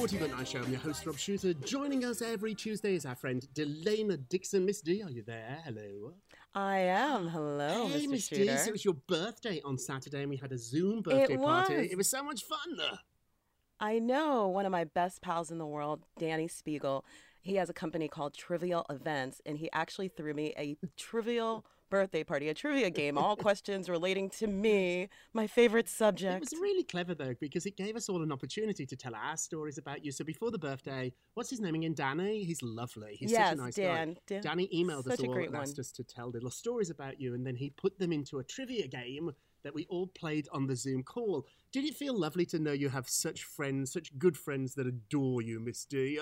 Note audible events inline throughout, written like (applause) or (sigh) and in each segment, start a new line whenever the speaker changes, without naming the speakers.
Naughty But Nice
Show. I'm your host, Rob Shuter. Joining us every Tuesday is our friend Delana Dixon. Miss D, are you there? Hello.
I am. Hello,
hey, Miss D. So it was your birthday on Saturday, and we had a Zoom birthday party.
was.
It was so much fun.
I know one of my best pals in the world, Danny Spiegel. He has a company called Trivial Events, and he actually threw me a trivial birthday party, a trivia (laughs) game, all questions relating to me, my favorite subject.
It was really clever though because it gave us all an opportunity to tell our stories about you. So before the birthday, what's his name again? Danny. He's lovely. He's
yes,
such a nice
Dan.
guy.
Dan-
Danny emailed us
such a
all and asked us to tell little stories about you, and then he put them into a trivia game that we all played on the Zoom call. Did it feel lovely to know you have such friends, such good friends that adore you, Miss D?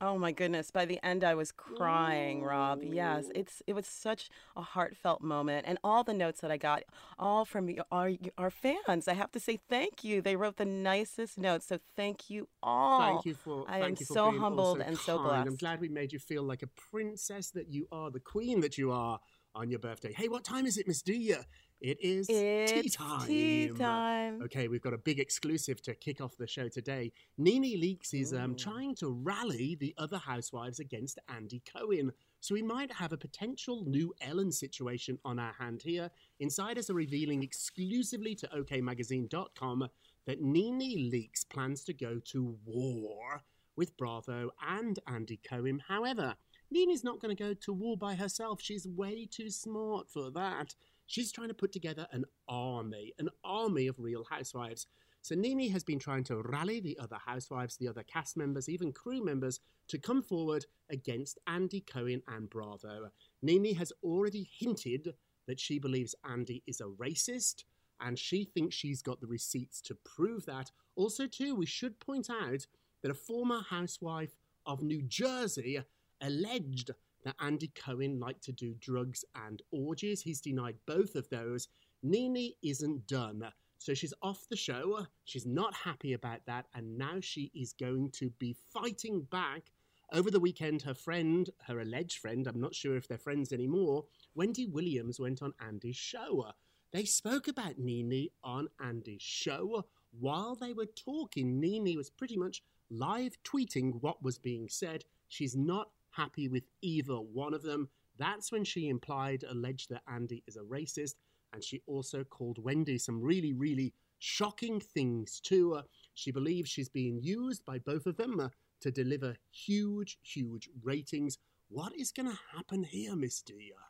Oh my goodness! By the end, I was crying, Rob. Yes, it's it was such a heartfelt moment, and all the notes that I got, all from our our fans. I have to say thank you. They wrote the nicest notes, so thank you all.
Thank you for.
I am
for
so humbled and so blessed.
I'm glad we made you feel like a princess that you are, the queen that you are on your birthday. Hey, what time is it, Miss D? It is tea time.
tea time.
Okay, we've got a big exclusive to kick off the show today. Nene Leakes is um, trying to rally the other housewives against Andy Cohen. So we might have a potential new Ellen situation on our hand here. Insiders are revealing exclusively to OKMagazine.com that Nene Leakes plans to go to war with Bravo and Andy Cohen. However, Nene's not going to go to war by herself. She's way too smart for that. She's trying to put together an army, an army of real housewives. So Nene has been trying to rally the other housewives, the other cast members, even crew members, to come forward against Andy Cohen and Bravo. Nene has already hinted that she believes Andy is a racist, and she thinks she's got the receipts to prove that. Also, too, we should point out that a former housewife of New Jersey alleged that Andy Cohen liked to do drugs and orgies. He's denied both of those. Nene isn't done. So she's off the show. She's not happy about that. And now she is going to be fighting back. Over the weekend, her friend, her alleged friend, I'm not sure if they're friends anymore, Wendy Williams went on Andy's show. They spoke about Nene on Andy's show. While they were talking, Nene was pretty much live tweeting what was being said. She's not happy with either one of them. That's when she implied, alleged that Andy is a racist, and she also called Wendy some really, really shocking things too. She believes she's being used by both of them uh, to deliver huge, huge ratings. What is going to happen here, Miss Dia?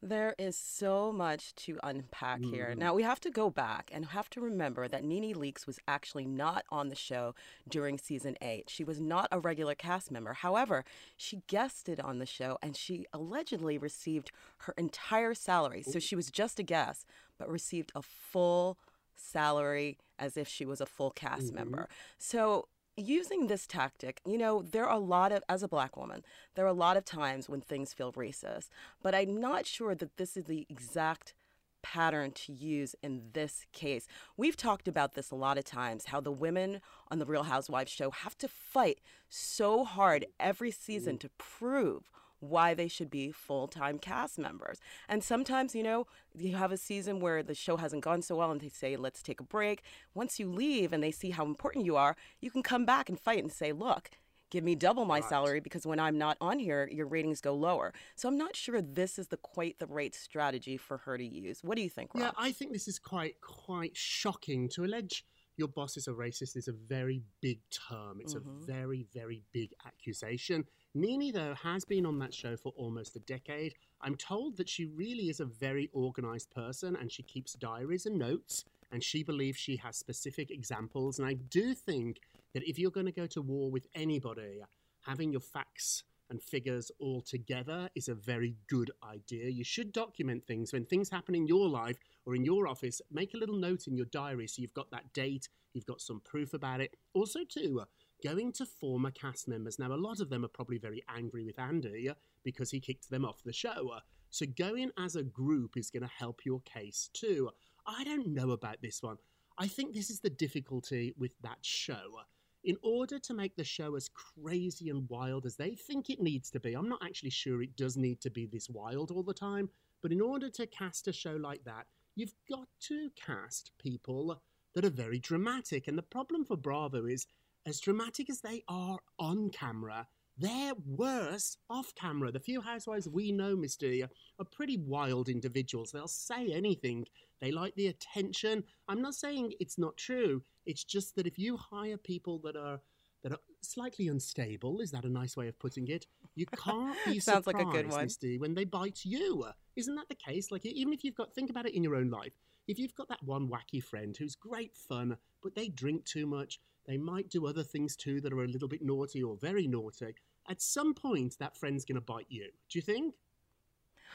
There is so much to unpack here.
Mhm.
Now, we have to go back and have to remember that Nene Leakes was actually not on the show during season eight. She was not a regular cast member. However, she guested on the show and she allegedly received her entire salary. So she was just a guest, but received a full salary as if she was a full cast
Mhm.
member. So using this tactic, you know, there are a lot of, as a black woman, there are a lot of times when things feel racist, but I'm not sure that this is the exact pattern to use in this case. We've talked about this a lot of times how the women on the Real Housewives show have to fight so hard every season mm. to prove why they should be full-time cast members. And sometimes, you know, you have a season where the show hasn't gone so well and they say, "Let's take a break." Once you leave and they see how important you are, you can come back and fight and say, "Look, give me double my salary because when I'm not on here, your ratings go lower." So I'm not sure this is the quite the right strategy for her to use. What do you think, Rob?
Yeah, I think this is quite quite shocking to allege your boss is a racist is a very big term. It's
Mhm.
a very very big accusation. Nene though has been on that show for almost a decade. I'm told that she really is a very organized person and she keeps diaries and notes and she believes she has specific examples and I do think that if you're going to go to war with anybody, having your facts and figures all together is a very good idea. You should document things when things happen in your life or in your office. Make a little note in your diary so you've got that date, you've got some proof about it. Also, too, going to former cast members. Now, a lot of them are probably very angry with Andy because he kicked them off the show. So, going as a group is going to help your case too. I don't know about this one. I think this is the difficulty with that show in order to make the show as crazy and wild as they think it needs to be, I'm not actually sure it does need to be this wild all the time, but in order to cast a show like that, you've got to cast people that are very dramatic. And the problem for Bravo is, as dramatic as they are on camera, they're worse off camera. The few housewives we know, Mr. are pretty wild individuals. They'll say anything. They like the attention. I'm not saying it's not true. It's just that if you hire people that are that are slightly unstable, is that a nice way of putting it? You can't be (laughs)
Sounds
surprised,
like a good one.
Miss D, when they bite you. Isn't that the case? Like even if you've got think about it in your own life. If you've got that one wacky friend who's great fun, but they drink too much, they might do other things too that are a little bit naughty or very naughty. At some point, that friend's going to bite you. Do you think?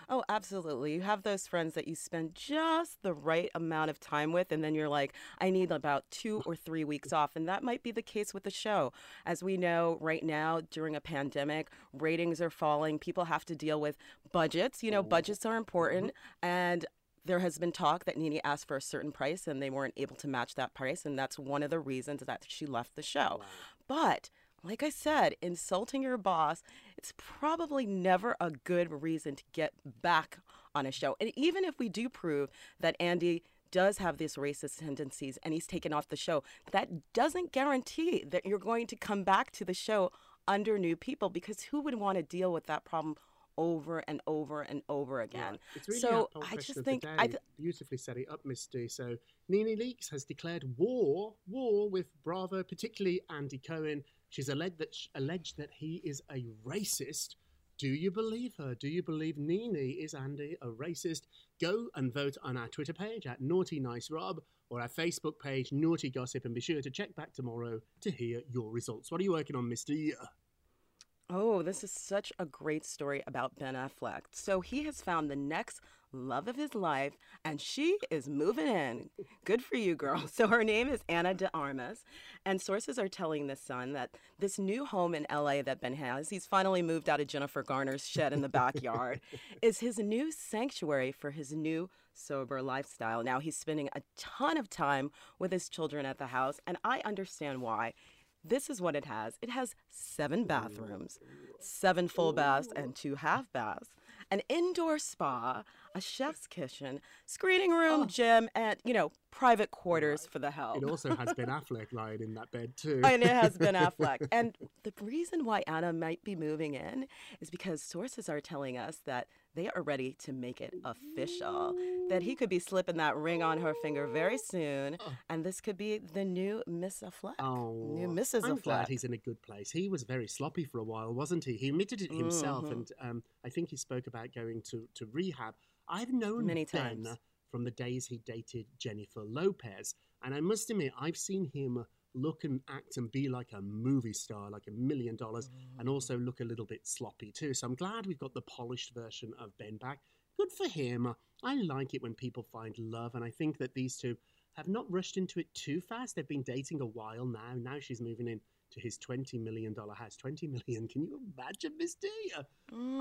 Oh, absolutely. You have those friends that you spend just the right amount of time with, and then you're like, I need about two or three weeks off. And that might be the case with the show. As we know right now, during a pandemic, ratings are falling. People have to deal with budgets. You know, oh. budgets are important. Mm-hmm. And there has been talk that Nene asked for a certain price and they weren't able to match that price. And that's one of the reasons that she left the show. But like I said, insulting your boss, it's probably never a good reason to get back on a show. And even if we do prove that Andy does have these racist tendencies and he's taken off the show, that doesn't guarantee that you're going to come back to the show under new people because who would want to deal with that problem over and over and over again?
It's really
so I just think. I th-
beautifully set it up, Miss D. So Nene Leakes has declared war, war with Bravo, particularly Andy Cohen. She's alleged that alleged that he is a racist. Do you believe her? Do you believe Nene is Andy a racist? Go and vote on our Twitter page at Naughty Nice Rob or our Facebook page Naughty Gossip, and be sure to check back tomorrow to hear your results. What are you working on, Miss D?
Oh, this is such a great story about Ben Affleck. So he has found the next love of his life, and she is moving in. Good for you, girl. (laughs) So her name is Ana de Armas, and sources are telling the Sun that this new home in LA that Ben has, he's finally moved out of Jennifer Garner's shed in the backyard, (laughs) is his new sanctuary for his new sober lifestyle. Now he's spending a ton of time with his children at the house, and I understand why. This is what it has. It has seven bathrooms, seven full baths, and two half baths. an indoor spa, a chef's kitchen, screening room, gym, and, you know, private quarters for the help.
It also has Ben (laughs) Affleck lying in that bed too.
and it has been (laughs) Affleck. And the reason why Ana might be moving in is because sources are telling us that they are ready to make it official. That he could be slipping that ring on her finger very soon, and this could be the new Miss Affleck,
Oh,
new Mrs.
I'm
Affleck.
glad he's in a good place. He was very sloppy for a while, wasn't he? He admitted it himself,
Mhm.
and um, I think he spoke about going to, to rehab. I've known
Many
Ben
times.
From the days he dated Jennifer Lopez, and I must admit, I've seen him look and act and be like a movie star, like a million dollars, and mm. also look a little bit sloppy too. So I'm glad we've got the polished version of Ben back. Good for him. I like it when people find love, and I think that these two have not rushed into it too fast. They've been dating a while now. Now she's moving in to his $20 million house. 20 million. Can you imagine, Miss D?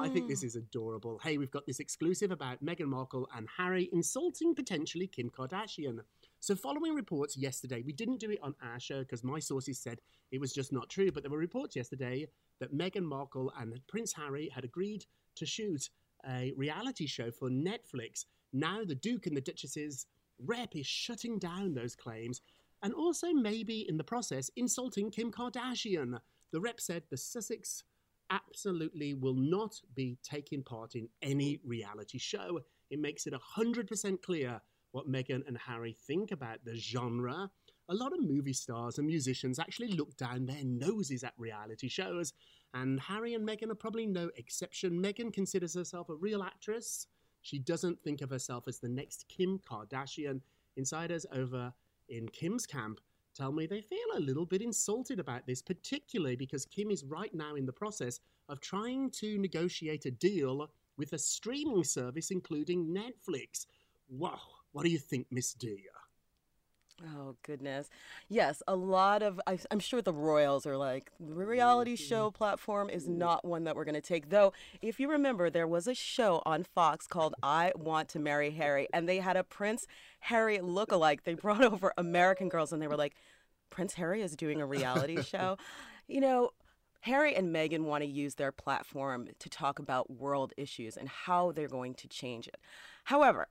I think this mm. is adorable. Hey, we've got this exclusive about Meghan Markle and Harry insulting potentially Kim Kardashian. So, following reports yesterday, we didn't do it on our show because my sources said it was just not true, but there were reports yesterday that Meghan Markle and Prince Harry had agreed to shoot a reality show for Netflix. Now, the Duke and the Duchess's rep is shutting down those claims and also maybe in the process insulting Kim Kardashian. The rep said the Sussex absolutely will not be taking part in any reality show. It makes it 100% clear what Meghan and Harry think about the genre. A lot of movie stars and musicians actually look down their noses at reality shows, and Harry and Meghan are probably no exception. Meghan considers herself a real actress. She doesn't think of herself as the next Kim Kardashian. Insiders over in Kim's camp tell me they feel a little bit insulted about this, particularly because Kim is right now in the process of trying to negotiate a deal with a streaming service, including Netflix. Wow, what do you think, Miss D?
Oh goodness, yes, a lot of. I, I'm sure the Royals are like the reality
Mm-hmm.
show platform is not one that we're going to take. Though, if you remember, there was a show on Fox called "I Want to Marry Harry," and they had a Prince Harry look-alike. They brought (laughs) over American Girls, and they were like, "Prince Harry is doing a reality (laughs) show," you know. Harry and Meghan want to use their platform to talk about world issues and how they're going to change it. However,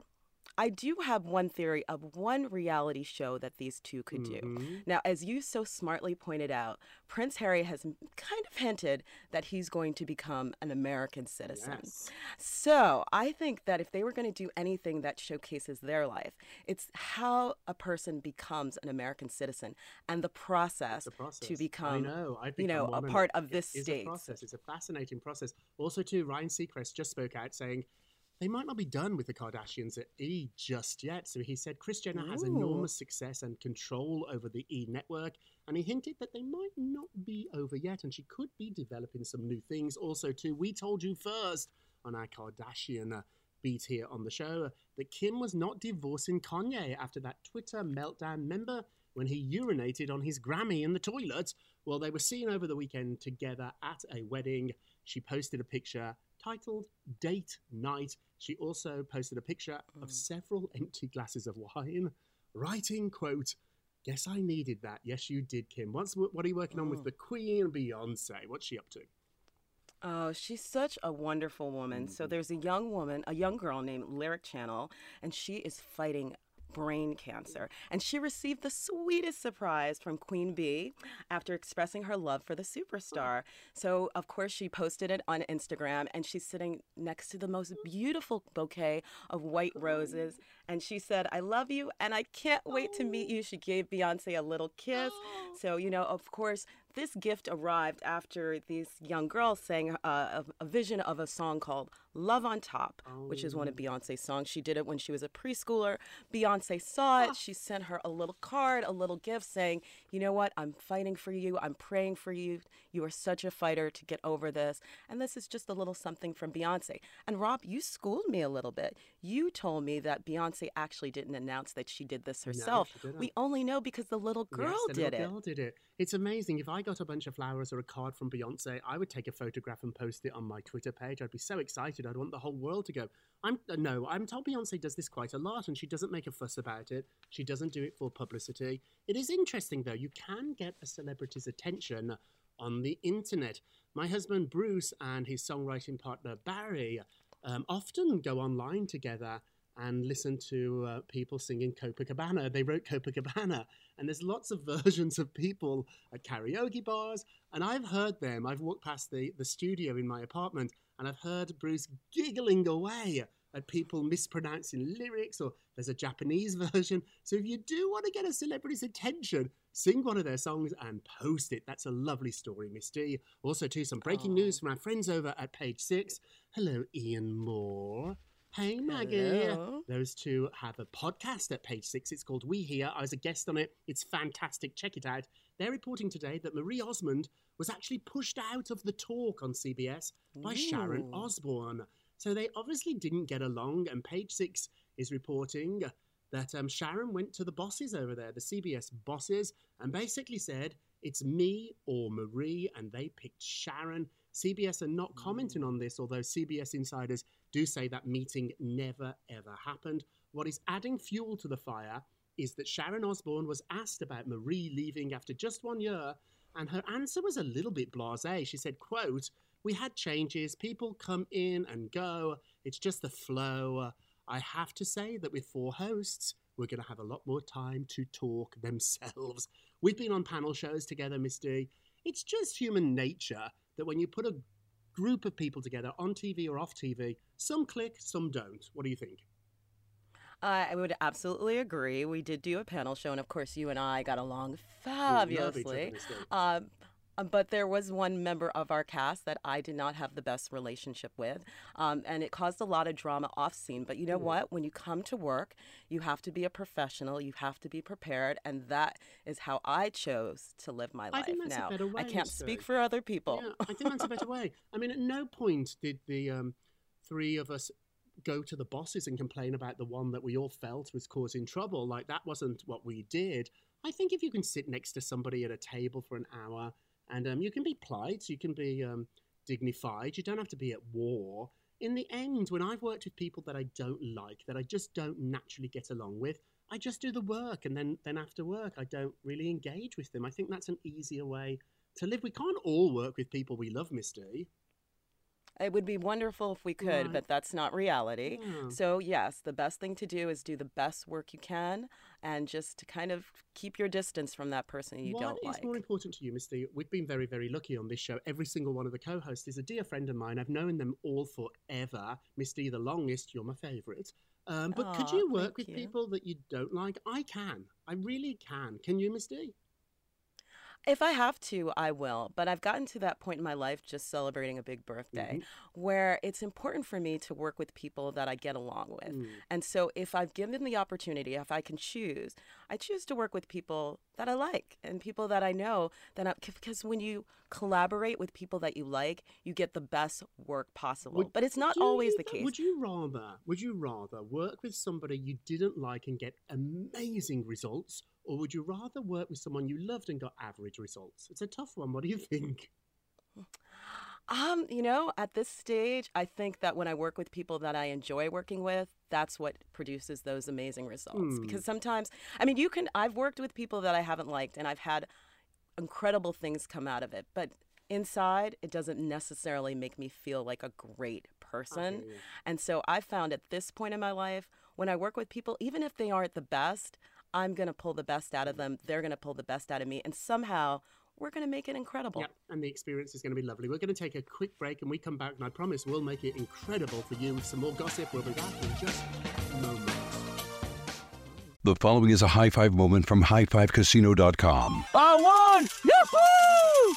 I do have one theory of one reality show that these two could do.
Mm-hmm.
Now, as you so smartly pointed out, Prince Harry has kind of hinted that he's going to become an American citizen.
Yes.
So I think that if they were going to do anything that showcases their life, it's how a person becomes an American citizen and the process,
The process.
to become,
I know. I've
you know, a part of this
it
state.
A process. It's a fascinating process. Also, too, Ryan Seacrest just spoke out saying they might not be done with the Kardashians at E just yet. So he said Kris Jenner has enormous success and control over the E network, and he hinted that they might not be over yet, and she could be developing some new things. Also, too, we told you first on our Kardashian. Uh, Beat here on the show that Kim was not divorcing Kanye after that Twitter meltdown. Remember when he urinated on his Grammy in the toilet? Well, they were seen over the weekend together at a wedding. She posted a picture titled Date Night. She also posted a picture of mm. several empty glasses of wine, writing, quote, Guess I needed that. Yes, you did, Kim. What's, what are you working on with oh. the Queen Beyonce? What's she up to?
Oh, she's such a wonderful woman. So mm-hmm. there's a young woman, a young girl named Lyric Channel, and she is fighting brain cancer. And she received the sweetest surprise from Queen Bee after expressing her love for the superstar. So, of course, she posted it on Instagram and she's sitting next to the most beautiful bouquet of white roses. And she said, I love you and I can't wait to meet you. She gave Beyonce a little kiss. So, you know, of course, this gift arrived after these young girls sang uh, a, a vision of a song called Love on Top, which is one of oh. Beyonce's songs. She did it when she was a preschooler. Beyonce saw it. Ah. She sent her a little card, a little gift saying, You know what? I'm fighting for you. I'm praying for you. You are such a fighter to get over this. And this is just a little something from Beyonce. And Rob, you schooled me a little bit. You told me that Beyonce actually didn't announce that she did this herself.
didn't.
we only know because the little girl
yes, the
did
little
it.
girl did it. It's amazing. If I got a bunch of flowers or a card from Beyonce, I would take a photograph and post it on my Twitter page. I'd be so excited. I'd want the whole world to go. I'm uh, no. I'm told Beyonce does this quite a lot, and she doesn't make a fuss about it. She doesn't do it for publicity. It is interesting though. You can get a celebrity's attention on the internet. My husband Bruce and his songwriting partner Barry um, often go online together and listen to uh, people singing Copacabana. They wrote Copacabana, and there's lots of (laughs) versions of people at karaoke bars. And I've heard them. I've walked past the, the studio in my apartment, and I've heard Bruce giggling away at people mispronouncing lyrics, or there's a Japanese (laughs) version. So if you do want to get a celebrity's attention, sing one of their songs and post it. That's a lovely story, Miss D. Also, too, some breaking news from our friends over at page six. Hello, Ian Mohr. Hey, Maggie.
Hello.
Those two have a podcast at page six. It's called We Here. I was a guest on it. It's fantastic. Check it out. They're reporting today that Marie Osmond was actually pushed out of the talk on CBS by Sharon
Ooh.
Osbourne. So they obviously didn't get along. And page six is reporting that um, Sharon went to the bosses over there, the CBS bosses, and basically said, It's me or Marie. And they picked Sharon. CBS are not commenting mm. on this, although CBS insiders do say that meeting never ever happened. What is adding fuel to the fire is that Sharon Osbourne was asked about Marie leaving after just one year, and her answer was a little bit blasé. She said, quote, We had changes, people come in and go, it's just the flow. I have to say that with four hosts, we're going to have a lot more time to talk themselves. We've been on panel shows together, Miss D. It's just human nature that when you put a group of people together on TV or off TV, some click, some don't. What do you think?
I I would absolutely agree. We did do a panel show, and of course, you and I got along
love each other,
fabulously. Um, but there was one member of our cast that I did not have the best relationship with, um, and it caused a lot of drama off scene. But you know what? When you come to work, you have to be a professional. You have to be prepared, and that is how I chose to live my
I
life.
think that's a
now,
better
I can't
Miss
speak for other people.
Yeah, I think that's a better way. I mean, at no point did the um, three of us go to the bosses and complain about the one that we all felt was causing trouble. Like, that wasn't what we did. I think if you can sit next to somebody at a table for an hour and um, you can be polite, you can be um, dignified, you don't have to be at war. In the end, when I've worked with people that I don't like, that I just don't naturally get along with, I just do the work, and then then after work, I don't really engage with them. I think that's an easier way to live. We can't all work with people we love, Miss D.
It would be wonderful if we could,
Right.
but that's not reality.
Yeah.
So, yes, the best thing to do is do the best work you can and just to kind of keep your distance from that person you
What
don't
is
like.
more important to you, Miss D? We've been very, very lucky on this show. Every single one of the co-hosts is a dear friend of mine. I've known them all forever. Miss D, the longest. You're my favourite. Um, but could you work with
you.
people that you don't like? I can. I really can. Can you, Miss D?
If I have to, I will. But I've gotten to that point in my life, just celebrating a big birthday,
Mm-hmm.
where it's important for me to work with people that I get along with.
Mm.
And so, if I've given the opportunity, if I can choose, I choose to work with people that I like and people that I know. That I, because when you collaborate with people that you like, you get the best work possible.
Would-
but it's not
you
always the case.
Would you rather? Would you rather work with somebody you didn't like and get amazing results, or would you rather work with someone you loved and got average results? It's a tough one. What do you think?
Um, you know, at this stage, I think that when I work with people that I enjoy working with, that's what produces those amazing results.
Hmm.
Because sometimes, I mean, you can, I've worked with people that I haven't liked and I've had incredible things come out of it, but inside, it doesn't necessarily make me feel like a great person. And so I found at this point in my life, when I work with people, even if they aren't the best, I'm going to pull the best out of them. They're going to pull the best out of me. And somehow, we're going to make it incredible.
Yeah, and the experience is going to be lovely. We're going to take a quick break and we come back, and I promise we'll make it incredible for you with some more gossip. We'll be back in just moments.
The following is a high five moment from highfivecasino.com.
I won! Yahoo!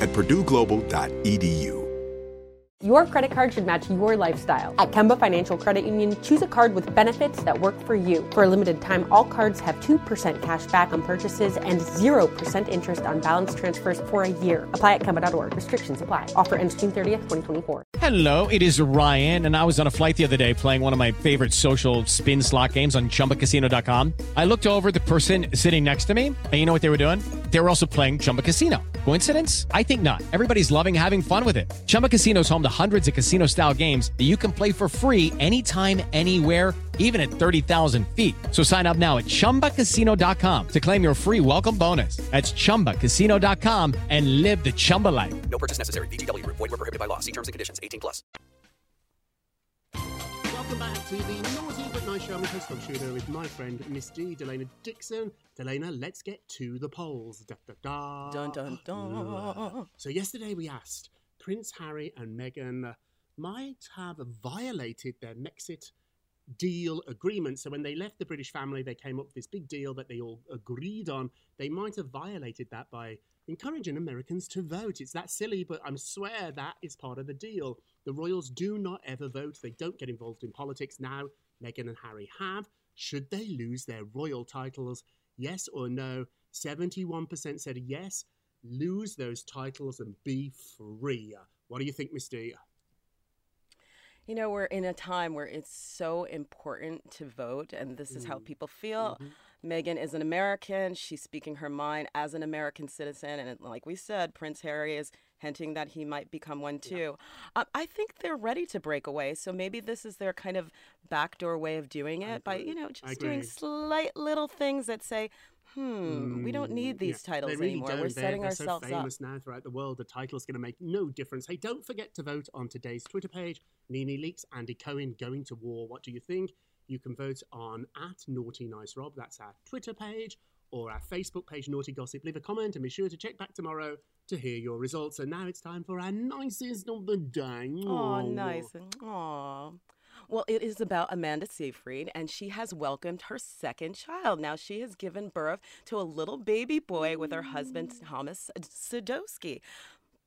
at purdueglobal.edu.
Your credit card should match your lifestyle. At Kemba Financial Credit Union, choose a card with benefits that work for you. For a limited time, all cards have 2% cash back on purchases and 0% interest on balance transfers for a year. Apply at Kemba.org. Restrictions apply. Offer ends June 30th, 2024.
Hello, it is Ryan, and I was on a flight the other day playing one of my favorite social spin slot games on chumbacasino.com. I looked over the person sitting next to me, and you know what they were doing? They were also playing Chumba Casino. Coincidence? I think not. Everybody's loving having fun with it. Chumba Casino is home to hundreds of casino style games that you can play for free anytime, anywhere, even at 30,000 feet. So sign up now at chumbacasino.com to claim your free welcome bonus. That's chumbacasino.com and live the Chumba life.
No purchase necessary. VGW Group. Void were prohibited by law. See terms and conditions. 18 plus.
Welcome back to the Naughty But Nice Show. I'm your host, Rob Shuter, with my friend Miss D, Delana Dixon. Delana, let's get to the polls. Da, da, da.
Dun, dun, dun. Mm.
So yesterday we asked Prince Harry and Meghan might have violated their Megxit deal agreement. So when they left the British family, they came up with this big deal that they all agreed on. They might have violated that by encouraging Americans to vote. It's that silly, but I swear that is part of the deal. The royals do not ever vote. They don't get involved in politics. Now, Meghan and Harry have. Should they lose their royal titles? Yes or no? 71% said yes. Lose those titles and be free. What do you think, Miss D?
You know, we're in a time where it's so important to vote, and this is how people feel. Meghan is an American. She's speaking her mind as an American citizen. And like we said, Prince Harry is hinting that he might become one too. Um, I think they're ready to break away. So maybe this is their kind of backdoor way of doing it by, you know, just doing slight little things that say, hmm, we don't need these
Yeah,
titles
really
anymore.
Don't.
We're
They're-
setting
they're
ourselves
so
up.
famous now throughout the world. The title's going to make no difference. Hey, don't forget to vote on today's Twitter page. Nene Leakes, Andy Cohen going to war. What do you think? You can vote on at Naughty Nice Rob. That's our Twitter page or our Facebook page, Naughty Gossip. Leave a comment and be sure to check back tomorrow to hear your results. And now it's time for our nicest of the day.
Oh, nice. Aw. Well, it is about Amanda Seyfried, and she has welcomed her second child. Now, she has given birth to a little baby boy with her husband, mm. Thomas Sadowski.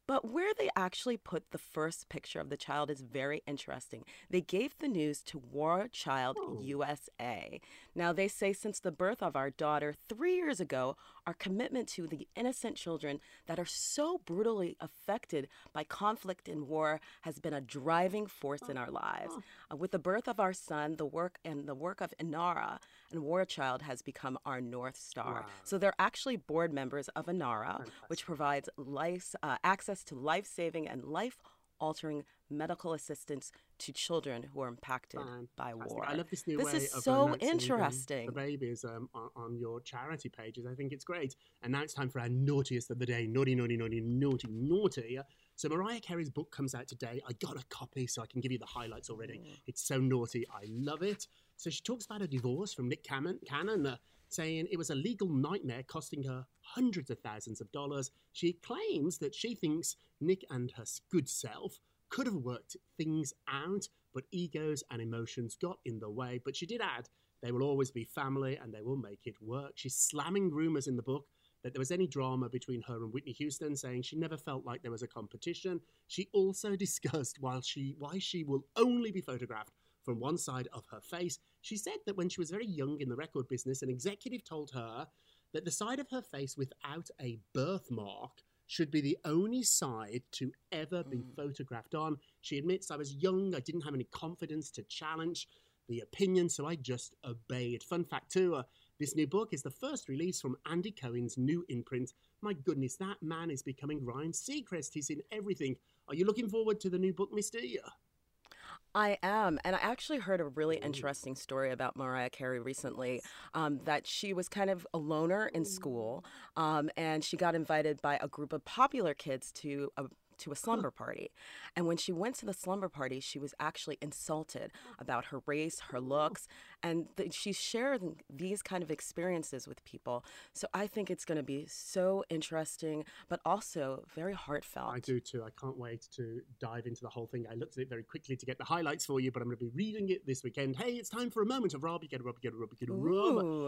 But where they actually put the first picture of the child is very interesting. They gave the news to War Child USA. Now, they say since the birth of our daughter three years ago, our commitment to the innocent children that are so brutally affected by conflict and war has been a driving force in our lives. Uh, with the birth of our son, the work and the work of Inara and War Child has become our North Star. So they're actually board members of Inara, which provides life, uh, access to life saving and life altering medical assistance to children who are impacted by war.
I love this new
this
way
is
of
so
announcing, um,
interesting.
the babies um, on, on your charity pages. I think it's great. And now it's time for our naughtiest of the day. Naughty, naughty, naughty, naughty, naughty. So Mariah Carey's book comes out today. I got a copy so I can give you the highlights already. It's so naughty. I love it. So she talks about a divorce from Nick Cannon, Cannon uh, saying it was a legal nightmare costing her hundreds of thousands of dollars. She claims that she thinks Nick and her good self could have worked things out, but egos and emotions got in the way. But she did add, they will always be family and they will make it work. She's slamming rumours in the book that there was any drama between her and Whitney Houston, saying she never felt like there was a competition. She also (laughs) discussed while she why she will only be photographed from one side of her face. She said that when she was very young in the record business, an executive told her that the side of her face without a birthmark should be the only side to ever be photographed on. She admits, I was young, I didn't have any confidence to challenge the opinion, so I just obeyed. Fun fact, too, uh, this new book is the first release from Andy Cohen's new imprint. My goodness, that man is becoming Ryan Seacrest. He's in everything. Are you looking forward to the new book, Mr.
I am. And I actually heard a really interesting story about Mariah Carey recently um, that she was kind of a loner in school um, and she got invited by a group of popular kids to a to a slumber party. And when she went to the slumber party, she was actually insulted about her race, her oh. looks, and th- she's sharing these kind of experiences with people. So I think it's going to be so interesting, but also very heartfelt.
I do too. I can't wait to dive into the whole thing. I looked at it very quickly to get the highlights for you, but I'm going to be reading it this weekend. Hey, it's time for a moment of Rob. You get a you get a you get a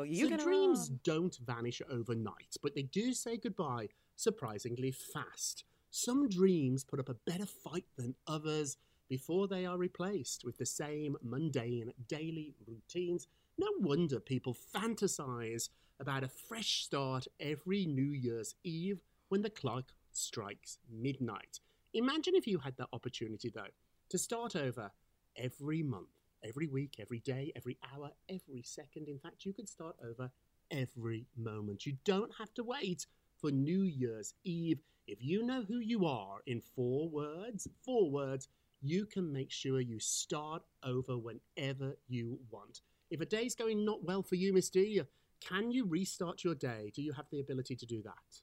you
so dreams don't vanish overnight, but they do say goodbye surprisingly fast. Some dreams put up a better fight than others before they are replaced with the same mundane daily routines. No wonder people fantasize about a fresh start every New Year's Eve when the clock strikes midnight. Imagine if you had that opportunity, though, to start over every month, every week, every day, every hour, every second. In fact, you could start over every moment. You don't have to wait for New Year's Eve. If you know who you are in four words, four words, you can make sure you start over whenever you want. If a day's going not well for you, Miss D, can you restart your day? Do you have the ability to do that?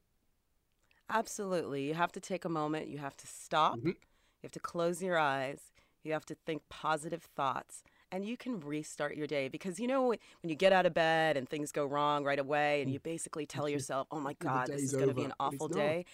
Absolutely. You have to take a moment, you have to stop, mm-hmm. you have to close your eyes, you have to think positive thoughts. And you can restart your day because you know when you get out of bed and things go wrong right away, and you basically tell yourself, "Oh my God, this is going to be an awful day."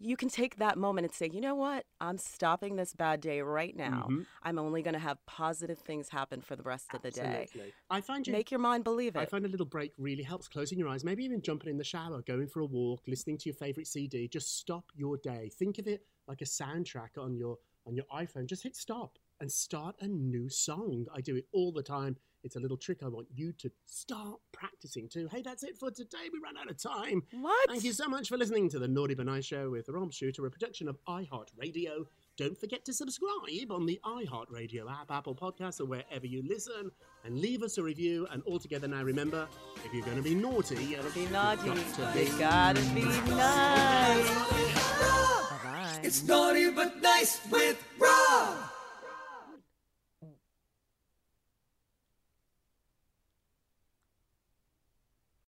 You can take that moment and say, "You know what? I'm stopping this bad day right now.
Mhm.
I'm only going to have positive things happen for the rest of the day."
I find you
Make your mind believe it I
find a little break really helps. Closing your eyes, maybe even jumping in the shower, going for a walk, listening to your favorite CD. Just stop your day. Think of it like a soundtrack on your on your iPhone. Just hit stop and start a new song. I do it all the time. It's a little trick I want you to start practicing too. Hey, that's it for today. We ran out of time.
What?
Thank you so much for listening to the Naughty But Nice Show with Rob Shuter, a production of iHeartRadio. Don't forget to subscribe on the iHeartRadio app, Apple Podcasts, or wherever you listen, and leave us a review. And all together now, remember, if you're going to be naughty, you gotta
be naughty.
Got to
You
be
gotta be nice. Bye-bye.
It's naughty but nice with Rob.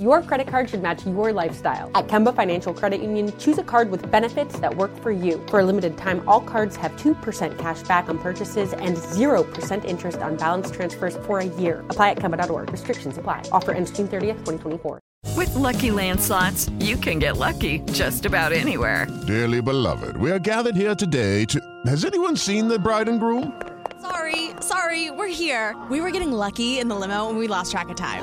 Your credit card should match your lifestyle. At Kemba Financial Credit Union, choose a card with benefits that work for you. For a limited time, all cards have 2% cash back on purchases and 0% interest on balance transfers for a year. Apply at Kemba.org. Restrictions apply. Offer ends June 30th, 2024.
With Lucky Land slots, you can get lucky just about anywhere.
Dearly beloved, we are gathered here today to. Has anyone seen the bride and groom?
Sorry, sorry, we're here. We were getting lucky in the limo and we lost track of time.